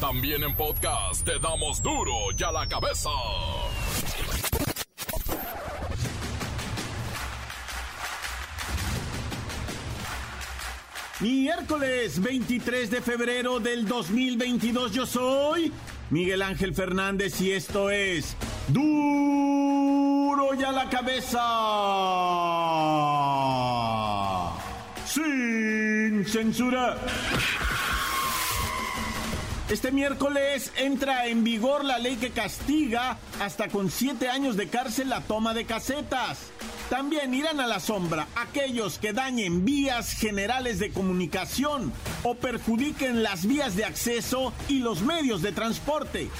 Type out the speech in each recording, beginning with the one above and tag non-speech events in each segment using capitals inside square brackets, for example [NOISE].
También en podcast te damos duro y a la cabeza. Miércoles 23 de febrero del 2022 yo soy Miguel Ángel Fernández y esto es duro y a la cabeza. Sin censura. Este miércoles entra en vigor la ley que castiga hasta con siete años de cárcel la toma de casetas. También irán a la sombra aquellos que dañen vías generales de comunicación o perjudiquen las vías de acceso y los medios de transporte.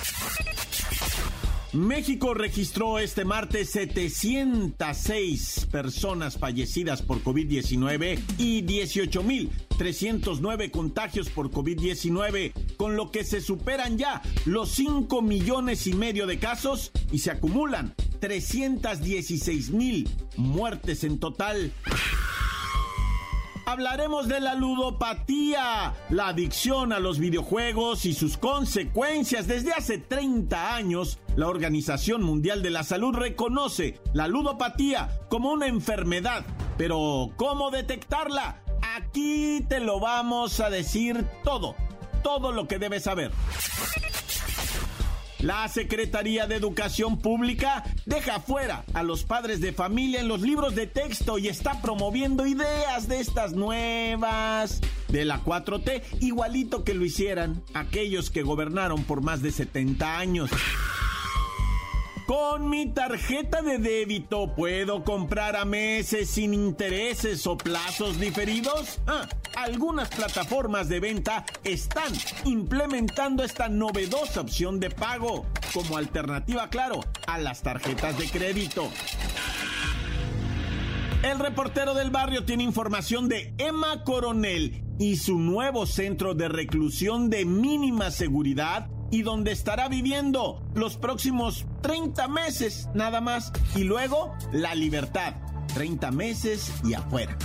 México registró este martes 706 personas fallecidas por COVID-19 y 18.309 contagios por COVID-19, con lo que se superan ya los 5 millones y medio de casos y se acumulan 316 mil muertes en total. Hablaremos de la ludopatía, la adicción a los videojuegos y sus consecuencias. Desde hace 30 años, la Organización Mundial de la Salud reconoce la ludopatía como una enfermedad. Pero, ¿cómo detectarla? Aquí te lo vamos a decir todo, todo lo que debes saber. La Secretaría de Educación Pública deja fuera a los padres de familia en los libros de texto y está promoviendo ideas de estas nuevas de la 4T, igualito que lo hicieran aquellos que gobernaron por más de 70 años. Con mi tarjeta de débito puedo comprar a meses sin intereses o plazos diferidos. Ah, algunas plataformas de venta están implementando esta novedosa opción de pago como alternativa, claro, a las tarjetas de crédito. El reportero del barrio tiene información de Emma Coronel y su nuevo centro de reclusión de mínima seguridad y donde estará viviendo los próximos 30 meses nada más. Y luego la libertad. 30 meses y afuera.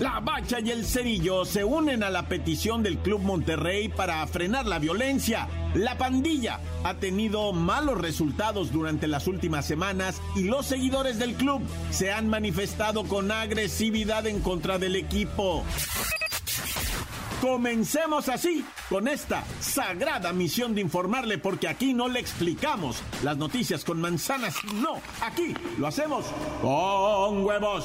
La Bacha y el Cerillo se unen a la petición del Club Monterrey para frenar la violencia. La pandilla ha tenido malos resultados durante las últimas semanas y los seguidores del club se han manifestado con agresividad en contra del equipo. Comencemos así con esta sagrada misión de informarle porque aquí no le explicamos las noticias con manzanas, no, aquí lo hacemos con huevos.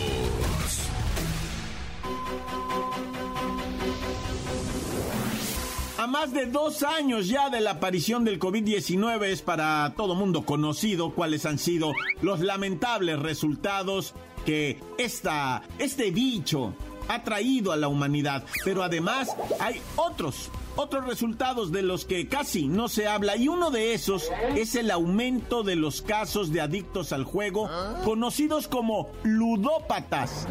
A más de dos años ya de la aparición del COVID-19 es para todo mundo conocido cuáles han sido los lamentables resultados que esta, este bicho ha traído a la humanidad. Pero además hay otros, otros resultados de los que casi no se habla y uno de esos es el aumento de los casos de adictos al juego conocidos como ludópatas.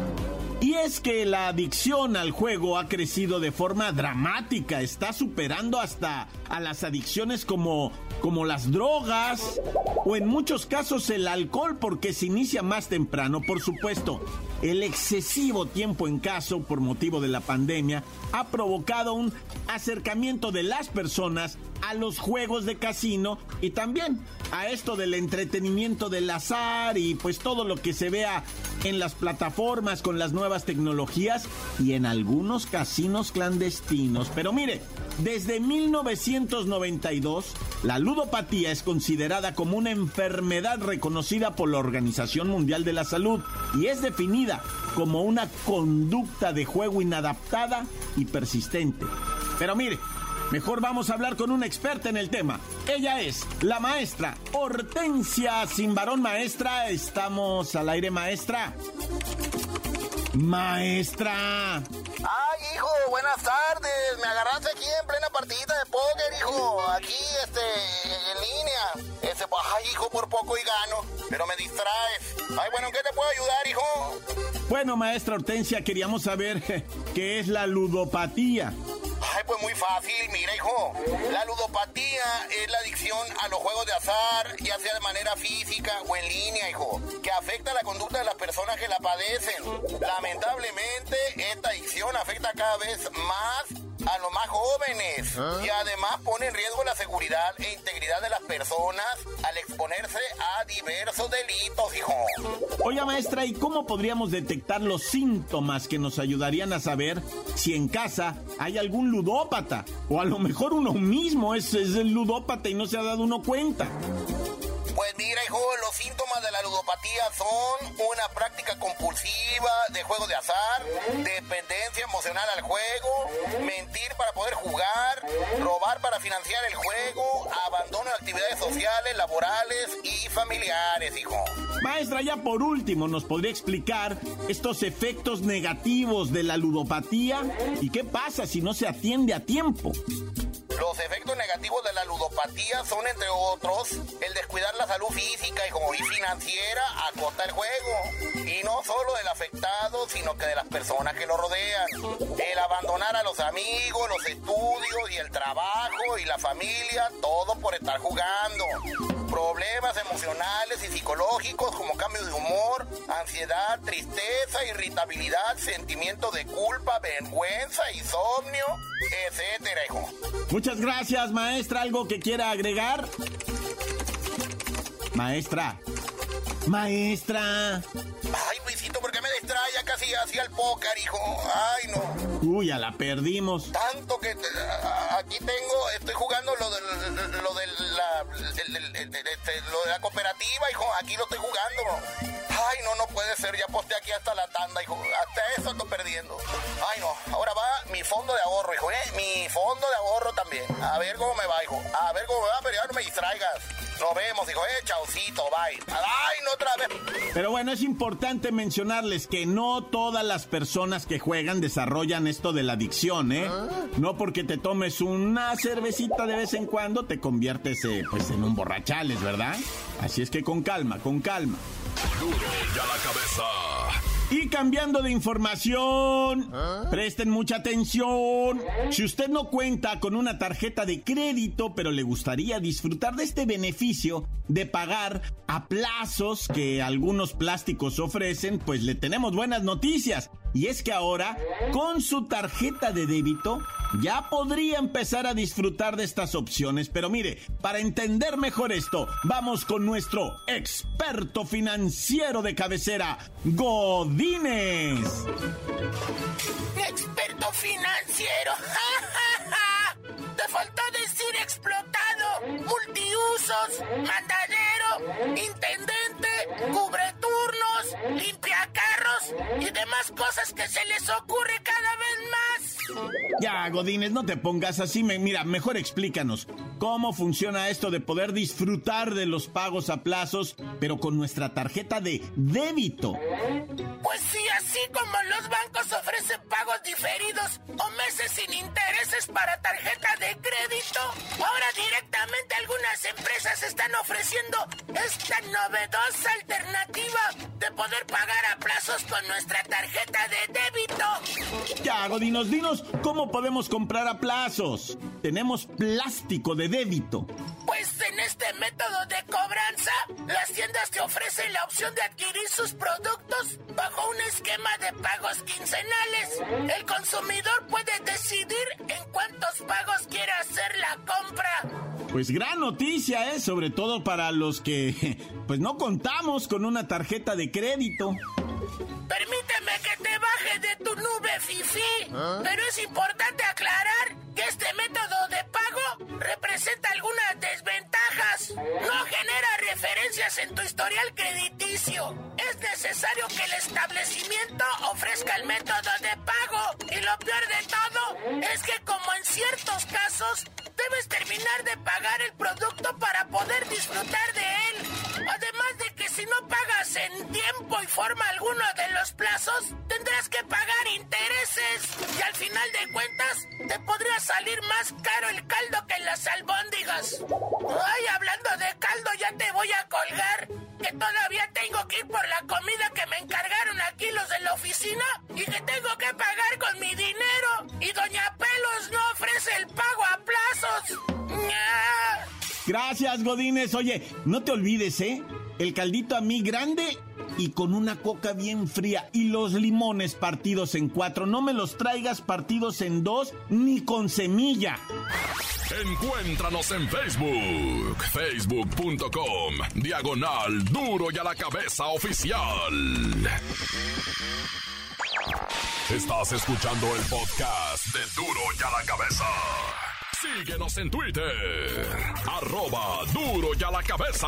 Y es que la adicción al juego ha crecido de forma dramática, está superando hasta a las adicciones como, como las drogas o en muchos casos el alcohol porque se inicia más temprano, por supuesto. El excesivo tiempo en caso por motivo de la pandemia ha provocado un acercamiento de las personas a los juegos de casino y también a esto del entretenimiento del azar y pues todo lo que se vea en las plataformas con las nuevas tecnologías y en algunos casinos clandestinos. Pero mire, desde 1992 la ludopatía es considerada como una enfermedad reconocida por la Organización Mundial de la Salud y es definida como una conducta de juego inadaptada y persistente. Pero mire, Mejor vamos a hablar con una experta en el tema. Ella es la maestra Hortensia Simbarón Maestra. Estamos al aire, maestra. Maestra. Ay, hijo, buenas tardes. Me agarraste aquí en plena partidita de póker, hijo. aquí, este, en línea. Ese, pues, ay, hijo, por poco y gano, pero me distraes. Ay, bueno, ¿en qué te puedo ayudar, hijo? Bueno, maestra Hortensia, queríamos saber [LAUGHS] qué es la ludopatía. Ay, pues muy fácil, mira, hijo. La ludopatía es la adicción a los juegos de azar, ya sea de manera física o en línea, hijo, que afecta la conducta de las personas que la padecen. Lamentablemente, esta adicción afecta cada vez más a los más jóvenes y además pone en riesgo la seguridad e integridad de las personas al exponerse a diversos delitos, hijo. Oiga, maestra, ¿y cómo podríamos detectar los síntomas que nos ayudarían a saber si en casa hay algún ludópata? O a lo mejor uno mismo es, es el ludópata y no se ha dado uno cuenta. Pues mira, hijo, los síntomas de la ludopatía son una práctica compulsiva de juego de azar, dependencia emocional al juego, mentir para poder jugar, robar para financiar el juego, abandono de actividades sociales, laborales y familiares, hijo. Maestra, ya por último, ¿nos podría explicar estos efectos negativos de la ludopatía? ¿Y qué pasa si no se atiende a tiempo? Los negativos de la ludopatía son, entre otros, el descuidar la salud física y financiera a costa del juego. Y no solo del afectado, sino que de las personas que lo rodean. El abandonar a los amigos, los estudios y el trabajo y la familia, todo por estar jugando. Problemas emocionales y psicológicos como cambio de humor, ansiedad, tristeza, irritabilidad, sentimiento de culpa, vergüenza, insomnio, etcétera, hijo. Muchas gracias, maestra. ¿Algo que quiera agregar? Maestra. Maestra. Ay, Luisito, ¿por qué me distrae? Ya casi hacia el póker, hijo. Ay, no. Uy, ya la perdimos. Tanto que aquí tengo, estoy jugando lo de, lo de la, este, lo de la cooperativa, hijo. Aquí lo estoy jugando. Ay, no, no puede ser. Ya posté aquí hasta la tanda, hijo. Hasta eso estoy perdiendo. Ay, no. Ahora va mi fondo de ahorro, hijo, ¿eh? Mi fondo de ahorro también. A ver cómo me va, hijo. A ver cómo me va, pero ya no me distraigas. Nos vemos, hijo, eh, chaucito, bye. Ay, no otra vez. Pero bueno, es importante mencionarles que no todas las personas que juegan desarrollan esto de la adicción, ¿eh? No porque te tomes una cervecita de vez en cuando te conviertes, eh, pues, en un borrachales, ¿verdad? Así es que con calma, con calma. La cabeza. Y cambiando de información, presten mucha atención. Si usted no cuenta con una tarjeta de crédito, pero le gustaría disfrutar de este beneficio de pagar a plazos que algunos plásticos ofrecen, pues le tenemos buenas noticias. Y es que ahora, con su tarjeta de débito, ya podría empezar a disfrutar de estas opciones. Pero mire, para entender mejor esto, vamos con nuestro experto financiero de cabecera, Godínez. Experto financiero. [LAUGHS] Te faltó decir explotado, multiusos, mandadero, intendente, cubre turnos, limpia carros y demás cosas que se les ocurre cada vez más. Ya, Godínez, no te pongas así. mira, mejor explícanos cómo funciona esto de poder disfrutar de los pagos a plazos, pero con nuestra tarjeta de débito. Pues sí, así como los bancos ofrecen pagos diferidos o meses sin intereses para tarjeta de crédito, ahora directamente algunas empresas están ofreciendo esta novedosa alternativa de poder pagar a plazos con nuestra tarjeta de débito. Ya, Godinos, dinos cómo podemos comprar a plazos. Tenemos plástico de débito. En este método de cobranza, las tiendas te ofrecen la opción de adquirir sus productos bajo un esquema de pagos quincenales. El consumidor puede decidir en cuántos pagos quiere hacer la compra. Pues gran noticia, ¿eh? Sobre todo para los que [LAUGHS] pues no contamos con una tarjeta de crédito. Permíteme que te baje de tu nube, Fifi. Pero es importante aclarar este método de pago representa algunas desventajas. No genera referencias en tu historial crediticio. Es necesario que el establecimiento ofrezca el método de pago. Y lo peor de todo es que como en ciertos casos, debes terminar de pagar el producto para poder disfrutar de él. Además de si no pagas en tiempo y forma alguno de los plazos, tendrás que pagar intereses. Y al final de cuentas, te podría salir más caro el caldo que las albóndigas. Ay, hablando de caldo, ya te voy a colgar. Que todavía tengo que ir por la comida que me encargaron aquí los de la oficina y que tengo que pagar con mi dinero. Y Doña Pelos no ofrece el pago a plazos. Gracias, Godines. Oye, no te olvides, ¿eh? El caldito a mí grande y con una coca bien fría y los limones partidos en cuatro. No me los traigas partidos en dos ni con semilla. Encuéntranos en Facebook, facebook.com, diagonal duro y a la cabeza oficial. Estás escuchando el podcast de duro y a la cabeza. Síguenos en Twitter, arroba duro y a la cabeza.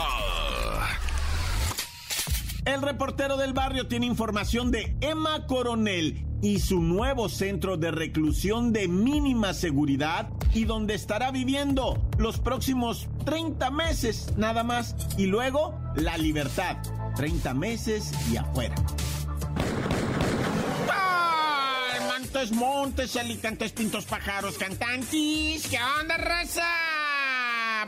El reportero del barrio tiene información de Emma Coronel y su nuevo centro de reclusión de mínima seguridad y donde estará viviendo los próximos 30 meses nada más y luego la libertad. 30 meses y afuera. Montes, montes, alicantes, pintos, pájaros, cantantes. ¿Qué onda, raza?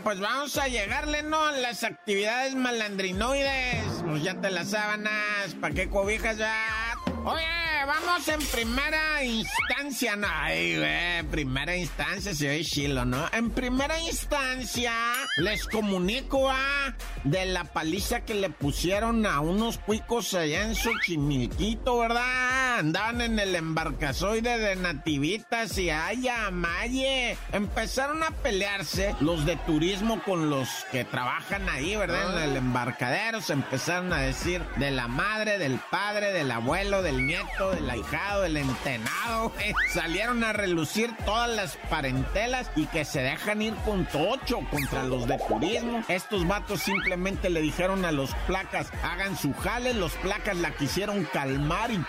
Pues vamos a llegarle, ¿no? Las actividades malandrinoides. Pues ya te las sábanas, ¿para qué cobijas ya? Oye, vamos en primera instancia, no, ay, güey, primera instancia se ve chilo, ¿no? En primera instancia, les comunico a de la paliza que le pusieron a unos cuicos allá en Xochimilquito, ¿verdad? Andaban en el embarcazoide de nativitas y ay, amaye. Empezaron a pelearse los de turismo con los que trabajan ahí, ¿verdad? En el embarcadero se empezaron a decir de la madre, del padre, del abuelo, del nieto, del ahijado, del entenado. Salieron a relucir todas las parentelas y que se dejan ir con tocho contra los de turismo. Estos vatos simplemente le dijeron a los placas, hagan su jale, los placas la quisieron calmar y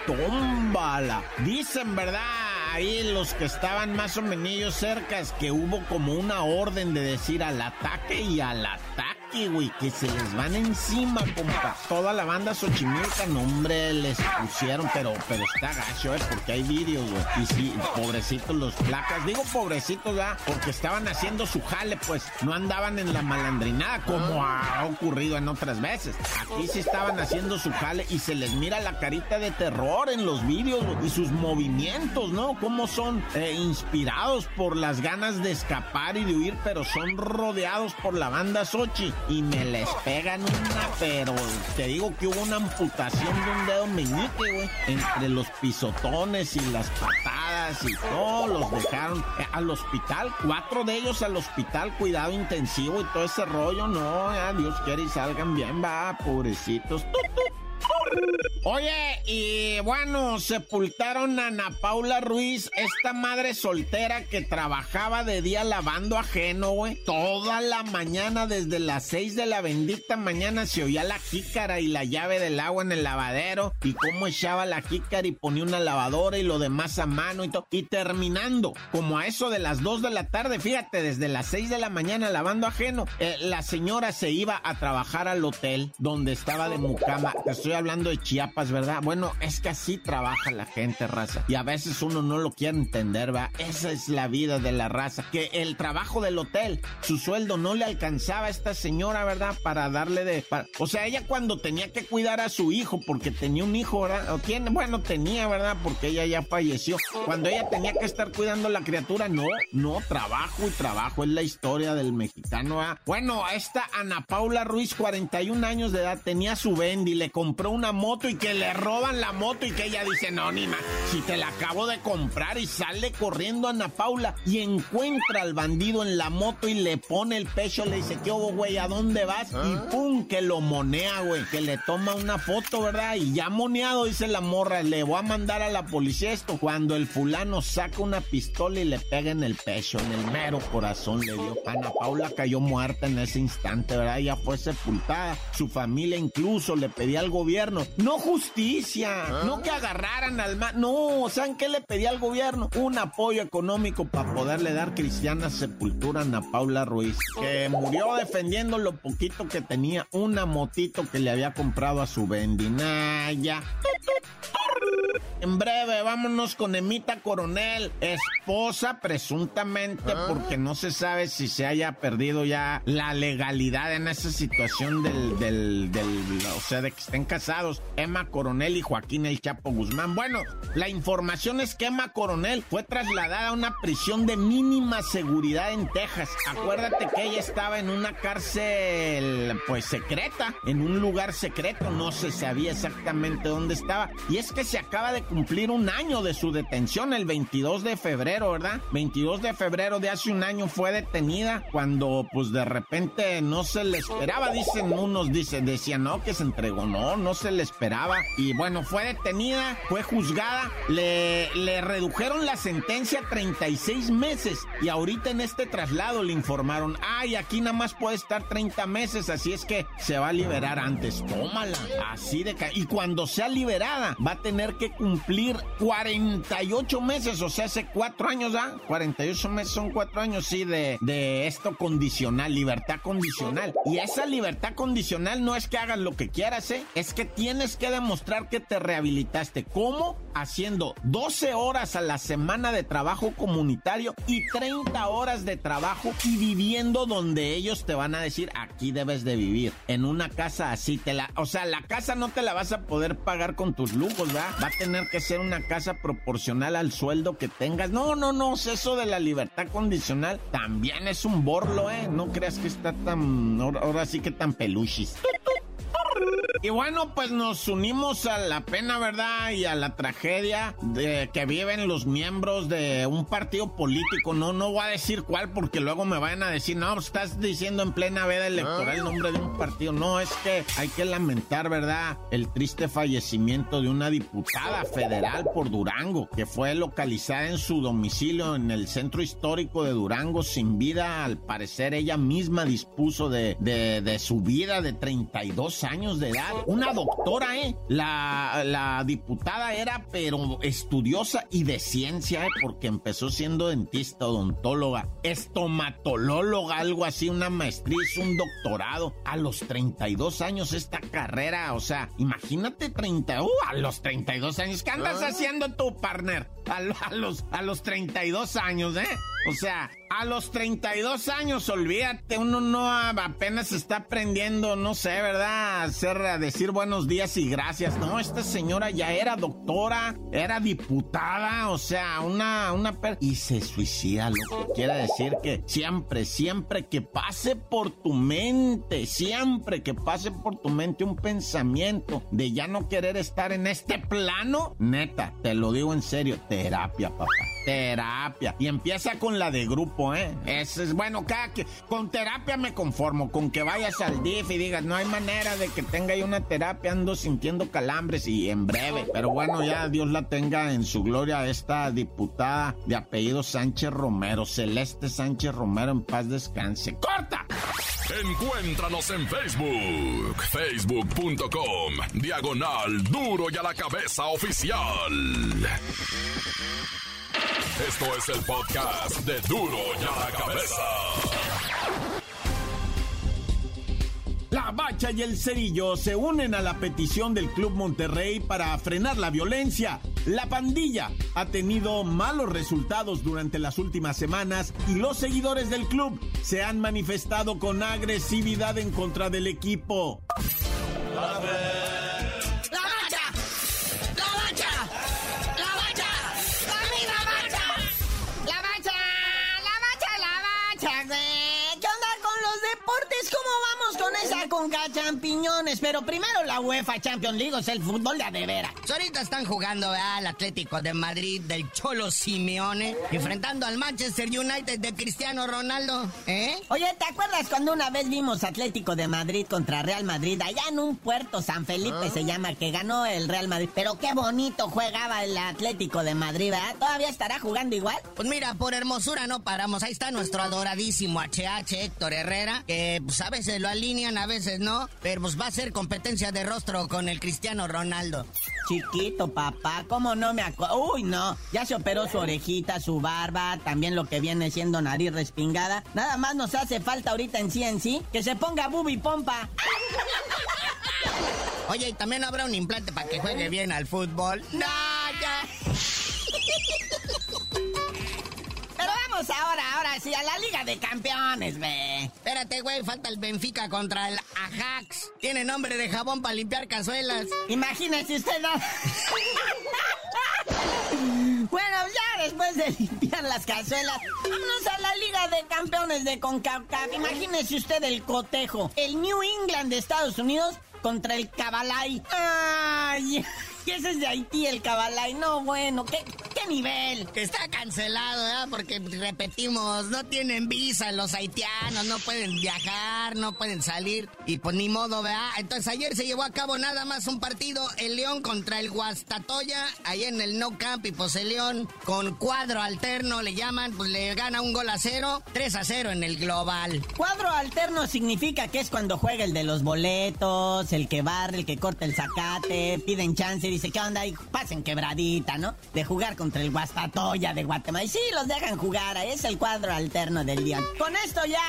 Dicen, ¿verdad? ahí los que estaban más o menos cercas que hubo como una orden de decir al ataque y al ataque, güey, que se les van encima, compa. Toda la banda Xochimilca, no, hombre, les pusieron, pero, pero está gacho, eh, porque hay vídeos, güey. Y sí, pobrecitos los placas. Digo pobrecitos, porque estaban haciendo su jale, pues no andaban en la malandrinada como ha ocurrido en otras veces. Aquí sí estaban haciendo su jale y se les mira la carita de terror en los vídeos güey, y sus movimientos, ¿no? Cómo son eh, inspirados por las ganas de escapar y de huir, pero son rodeados por la banda Sochi y me les pegan una, pero te digo que hubo una amputación de un dedo meñique, güey, entre los pisotones y las patadas y todo, los dejaron al hospital, cuatro de ellos al hospital, cuidado intensivo y todo ese rollo, no, ya Dios quiere y salgan bien, va, pobrecitos. ¡Tut, tut! Oye, y bueno, sepultaron a Ana Paula Ruiz, esta madre soltera que trabajaba de día lavando ajeno, güey. Toda la mañana, desde las seis de la bendita mañana, se oía la jícara y la llave del agua en el lavadero. Y cómo echaba la jícara y ponía una lavadora y lo demás a mano y todo. Y terminando, como a eso de las dos de la tarde, fíjate, desde las seis de la mañana lavando ajeno, eh, la señora se iba a trabajar al hotel donde estaba de mucama. Te estoy hablando de Chiapas, ¿verdad? Bueno, es que así trabaja la gente, raza. Y a veces uno no lo quiere entender, ¿verdad? Esa es la vida de la raza. Que el trabajo del hotel, su sueldo no le alcanzaba a esta señora, ¿verdad? Para darle de... O sea, ella cuando tenía que cuidar a su hijo, porque tenía un hijo, ¿verdad? O bueno, tenía, ¿verdad? Porque ella ya falleció. Cuando ella tenía que estar cuidando a la criatura, no, no, trabajo y trabajo. Es la historia del mexicano. Bueno, esta Ana Paula Ruiz, 41 años de edad, tenía su Bendy, le compró una moto y que le roban la moto y que ella dice, no, ni más, si te la acabo de comprar y sale corriendo Ana Paula y encuentra al bandido en la moto y le pone el pecho, le dice, ¿qué hubo, güey? ¿A dónde vas? Y pum, que lo monea, güey, que le toma una foto, ¿verdad? Y ya moneado, dice la morra, le voy a mandar a la policía esto. Cuando el fulano saca una pistola y le pega en el pecho, en el mero corazón le dio. Ana Paula cayó muerta en ese instante, ¿verdad? Ya fue sepultada. Su familia incluso le pedía al gobierno gobierno. No justicia, no que agarraran al mal. No, ¿saben qué le pedí al gobierno? Un apoyo económico para poderle dar cristiana sepultura a Paula Ruiz, que murió defendiendo lo poquito que tenía, una motito que le había comprado a su vendinaya. En breve, vámonos con Emita Coronel, esposa presuntamente, porque no se sabe si se haya perdido ya la legalidad en esa situación del, del, del, o sea, de que estén casados Emma Coronel y Joaquín El Chapo Guzmán. Bueno, la información es que Emma Coronel fue trasladada a una prisión de mínima seguridad en Texas. Acuérdate que ella estaba en una cárcel, pues secreta, en un lugar secreto, no se sabía exactamente dónde estaba. Y es que se acaba de cumplir un año de su detención, el 22 de febrero, ¿verdad? 22 de febrero de hace un año fue detenida cuando pues de repente no se le esperaba, dicen unos, dicen, decían, no, que se entregó, no, no se le esperaba. Y bueno, fue detenida, fue juzgada, le, le redujeron la sentencia a 36 meses y ahorita en este traslado le informaron, ay, aquí nada más puede estar 30 meses, así es que se va a liberar antes. Tómala, así de... Y cuando sea liberada, va a tener que cumplir 48 meses, o sea, hace cuatro años, ¿ah? 48 meses son cuatro años, sí, de, de esto condicional, libertad condicional. Y esa libertad condicional no es que hagas lo que quieras, ¿eh? Es que tienes que demostrar que te rehabilitaste. ¿Cómo? Haciendo 12 horas a la semana de trabajo comunitario y 30 horas de trabajo y viviendo donde ellos te van a decir, aquí debes de vivir. En una casa así, te la, o sea, la casa no te la vas a poder pagar con tus lujos, ¿verdad? Va a tener que ser una casa proporcional al sueldo que tengas. No, no, no, eso de la libertad condicional también es un borlo, ¿eh? No creas que está tan, ahora, ahora sí que tan peluchis. Y bueno, pues nos unimos a la pena, ¿verdad? Y a la tragedia de que viven los miembros de un partido político. No, no voy a decir cuál porque luego me vayan a decir, no, estás diciendo en plena veda electoral el nombre de un partido. No, es que hay que lamentar, ¿verdad? El triste fallecimiento de una diputada federal por Durango, que fue localizada en su domicilio en el centro histórico de Durango sin vida. Al parecer ella misma dispuso de, de, de su vida de 32 años de edad. Una doctora, ¿eh? La, la diputada era, pero estudiosa y de ciencia, ¿eh? Porque empezó siendo dentista, odontóloga, estomatolóloga, algo así, una maestría, un doctorado. A los 32 años esta carrera, o sea, imagínate 30, uh, a los 32 años, ¿qué andas haciendo tú, partner? A, a los, a los 32 años, ¿eh? O sea, a los 32 años, olvídate, uno no apenas está aprendiendo, no sé, ¿verdad? A hacer, a decir buenos días y gracias. No, esta señora ya era doctora, era diputada, o sea, una, una per- y se suicida, lo que quiere decir que siempre, siempre que pase por tu mente, siempre que pase por tu mente un pensamiento de ya no querer estar en este plano, neta, te lo digo en serio, terapia, papá. Terapia. Y empieza con la de grupo, ¿eh? Ese es bueno, cada que con terapia me conformo, con que vayas al DIF y digas, no hay manera de que tenga yo una terapia, ando sintiendo calambres y en breve. Pero bueno, ya Dios la tenga en su gloria esta diputada de apellido Sánchez Romero, Celeste Sánchez Romero, en paz descanse. ¡Corta! Encuéntranos en Facebook, facebook.com, diagonal duro y a la cabeza oficial. Esto es el podcast de duro y a la cabeza. Bacha y el Cerillo se unen a la petición del Club Monterrey para frenar la violencia. La pandilla ha tenido malos resultados durante las últimas semanas y los seguidores del club se han manifestado con agresividad en contra del equipo. ¡La con champiñones? Pero primero la UEFA Champions League, o sea, el fútbol de a de veras. Pues ahorita están jugando ¿verdad? el Atlético de Madrid del Cholo Simeone, enfrentando al Manchester United de Cristiano Ronaldo. ¿Eh? Oye, ¿te acuerdas cuando una vez vimos Atlético de Madrid contra Real Madrid allá en un puerto, San Felipe se llama, que ganó el Real Madrid? Pero qué bonito jugaba el Atlético de Madrid, ¿verdad? ¿Todavía estará jugando igual? Pues mira, por hermosura no paramos. Ahí está nuestro adoradísimo HH Héctor Herrera, que pues a veces lo alinean, a veces no, pero pues va a ser competencia de rostro con el Cristiano Ronaldo. Chiquito, papá, ¿cómo no me acuerdo? Uy, no, ya se operó su orejita, su barba, también lo que viene siendo nariz respingada. Nada más nos hace falta ahorita en sí en sí que se ponga bubi pompa. Oye, y también habrá un implante para que juegue bien al fútbol. ¡No, ya! Vamos ahora, ahora sí, a la Liga de Campeones, ve. Espérate, güey, falta el Benfica contra el Ajax. Tiene nombre de jabón para limpiar cazuelas. Imagínese usted, ¿no? [LAUGHS] Bueno, ya después de limpiar las cazuelas, vámonos a la Liga de Campeones de CONCACAF. Imagínese usted el cotejo. El New England de Estados Unidos contra el Cabalay. ¡Ay! [LAUGHS] Y ese es de Haití, el Cabalay. No, bueno, ¿qué, qué nivel? Que está cancelado, ¿verdad? Porque repetimos, no tienen visa los haitianos, no pueden viajar, no pueden salir. Y pues ni modo, ¿verdad? Entonces ayer se llevó a cabo nada más un partido, el León contra el Guastatoya, ahí en el No Camp, y pues el León con cuadro alterno le llaman, pues le gana un gol a cero, 3 a 0 en el global. Cuadro alterno significa que es cuando juega el de los boletos, el que barre, el que corta el zacate, piden chance dice, ¿qué onda? Y pasen quebradita, ¿no? De jugar contra el Guastatoya de Guatemala. Y sí, los dejan jugar, es el cuadro alterno del León. Con esto ya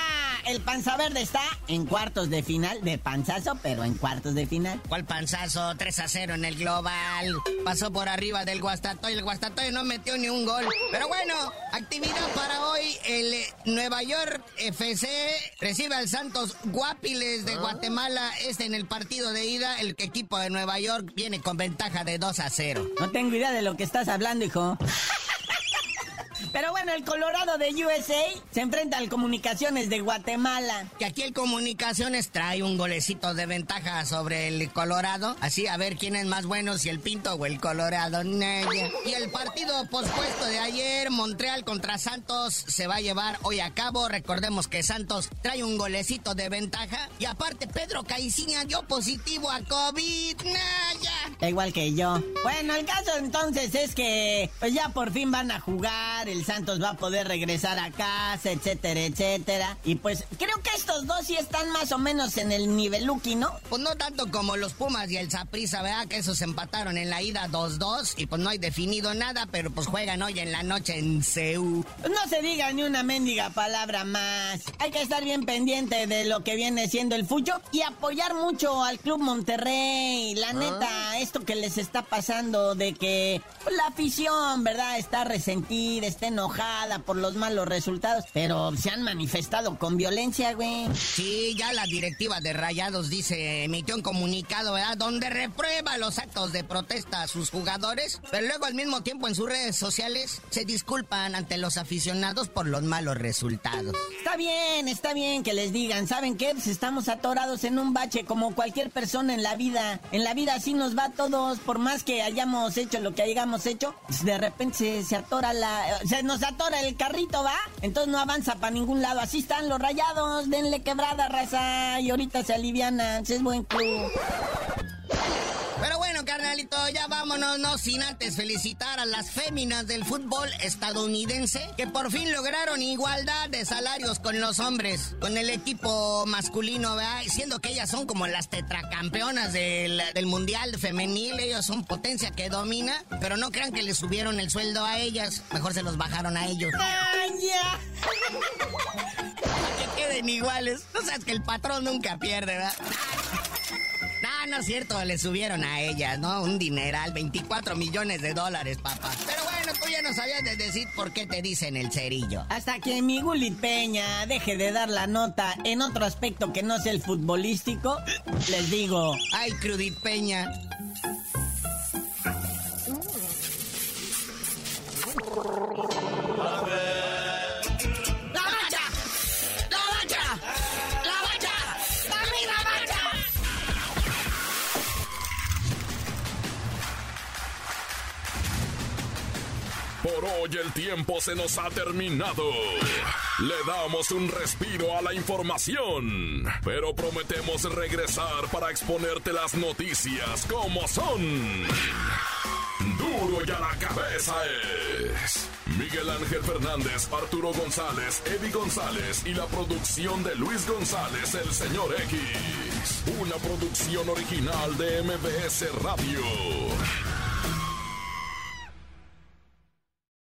el Panza Verde está en cuartos de final, de panzazo, pero en cuartos de final. ¿Cuál panzazo? 3 a 0 en el global. Pasó por arriba del Guastatoya. El Guastatoya no metió ni un gol. Pero bueno, actividad para hoy. El eh, Nueva York FC recibe al Santos Guapiles de Guatemala. Este en el partido de ida. El equipo de Nueva York viene con ventaja de 2 a 0. No tengo idea de lo que estás hablando, hijo. now. Pero bueno, el Colorado de USA se enfrenta al Comunicaciones de Guatemala. Que aquí el Comunicaciones trae un golecito de ventaja sobre el Colorado. Así a ver quién es más bueno, si el Pinto o el Colorado. Y el partido pospuesto de ayer, Montreal contra Santos, se va a llevar hoy a cabo. Recordemos que Santos trae un golecito de ventaja. Y aparte, Pedro Caiciña dio positivo a COVID. Naya. Da igual que yo. Bueno, el caso entonces es que pues ya por fin van a jugar, el Santos va a poder regresar a casa, etcétera, etcétera. Y pues creo que estos dos sí están más o menos en el niveluki, ¿no? Pues no tanto como los Pumas y el Saprissa, ¿verdad? Que esos empataron en la ida 2-2 y pues no hay definido nada, pero pues juegan hoy en la noche en Ceú. Pues no se diga ni una mendiga palabra más. Hay que estar bien pendiente de lo que viene siendo el fucho y apoyar mucho al Club Monterrey. La neta, esto que les está pasando de que pues, la afición, ¿verdad? Está resentida, está enojada por los malos resultados, pero se han manifestado con violencia, güey. Sí, ya la directiva de Rayados dice, emitió un comunicado, ¿verdad? Donde reprueba los actos de protesta a sus jugadores, pero luego al mismo tiempo en sus redes sociales se disculpan ante los aficionados por los malos resultados. Está bien, está bien que les digan, ¿saben qué? Pues estamos atorados en un bache como cualquier persona en la vida. En la vida así nos va a todos, por más que hayamos hecho lo que hayamos hecho, pues de repente se, se atora la... Se nos atora el carrito, ¿va? Entonces no avanza para ningún lado. Así están los rayados, denle quebrada, raza, y ahorita se alivianan, es buen club. Pero bueno, carnalito, ya vámonos, no sin antes felicitar a las féminas del fútbol estadounidense que por fin lograron igualdad de salarios con los hombres, con el equipo masculino, ¿verdad? Siendo que ellas son como las tetracampeonas del, del mundial femenil, ellos son potencia que domina, pero no crean que les subieron el sueldo a ellas, mejor se los bajaron a ellos. ¡Ay, ya! [LAUGHS] que queden iguales. No sabes que el patrón nunca pierde, ¿verdad? No, es cierto, le subieron a ellas, ¿no? Un dineral, 24 millones de dólares, papá. Pero bueno, tú ya no sabías de decir por qué te dicen el cerillo. Hasta que mi Guli Peña deje de dar la nota en otro aspecto que no sea el futbolístico, les digo, Ay, Crudit Peña. Hoy el tiempo se nos ha terminado. Le damos un respiro a la información, pero prometemos regresar para exponerte las noticias como son. duro y a la cabeza es Miguel Ángel Fernández, Arturo González, Eddie González y la producción de Luis González, el señor X. Una producción original de MBS Radio.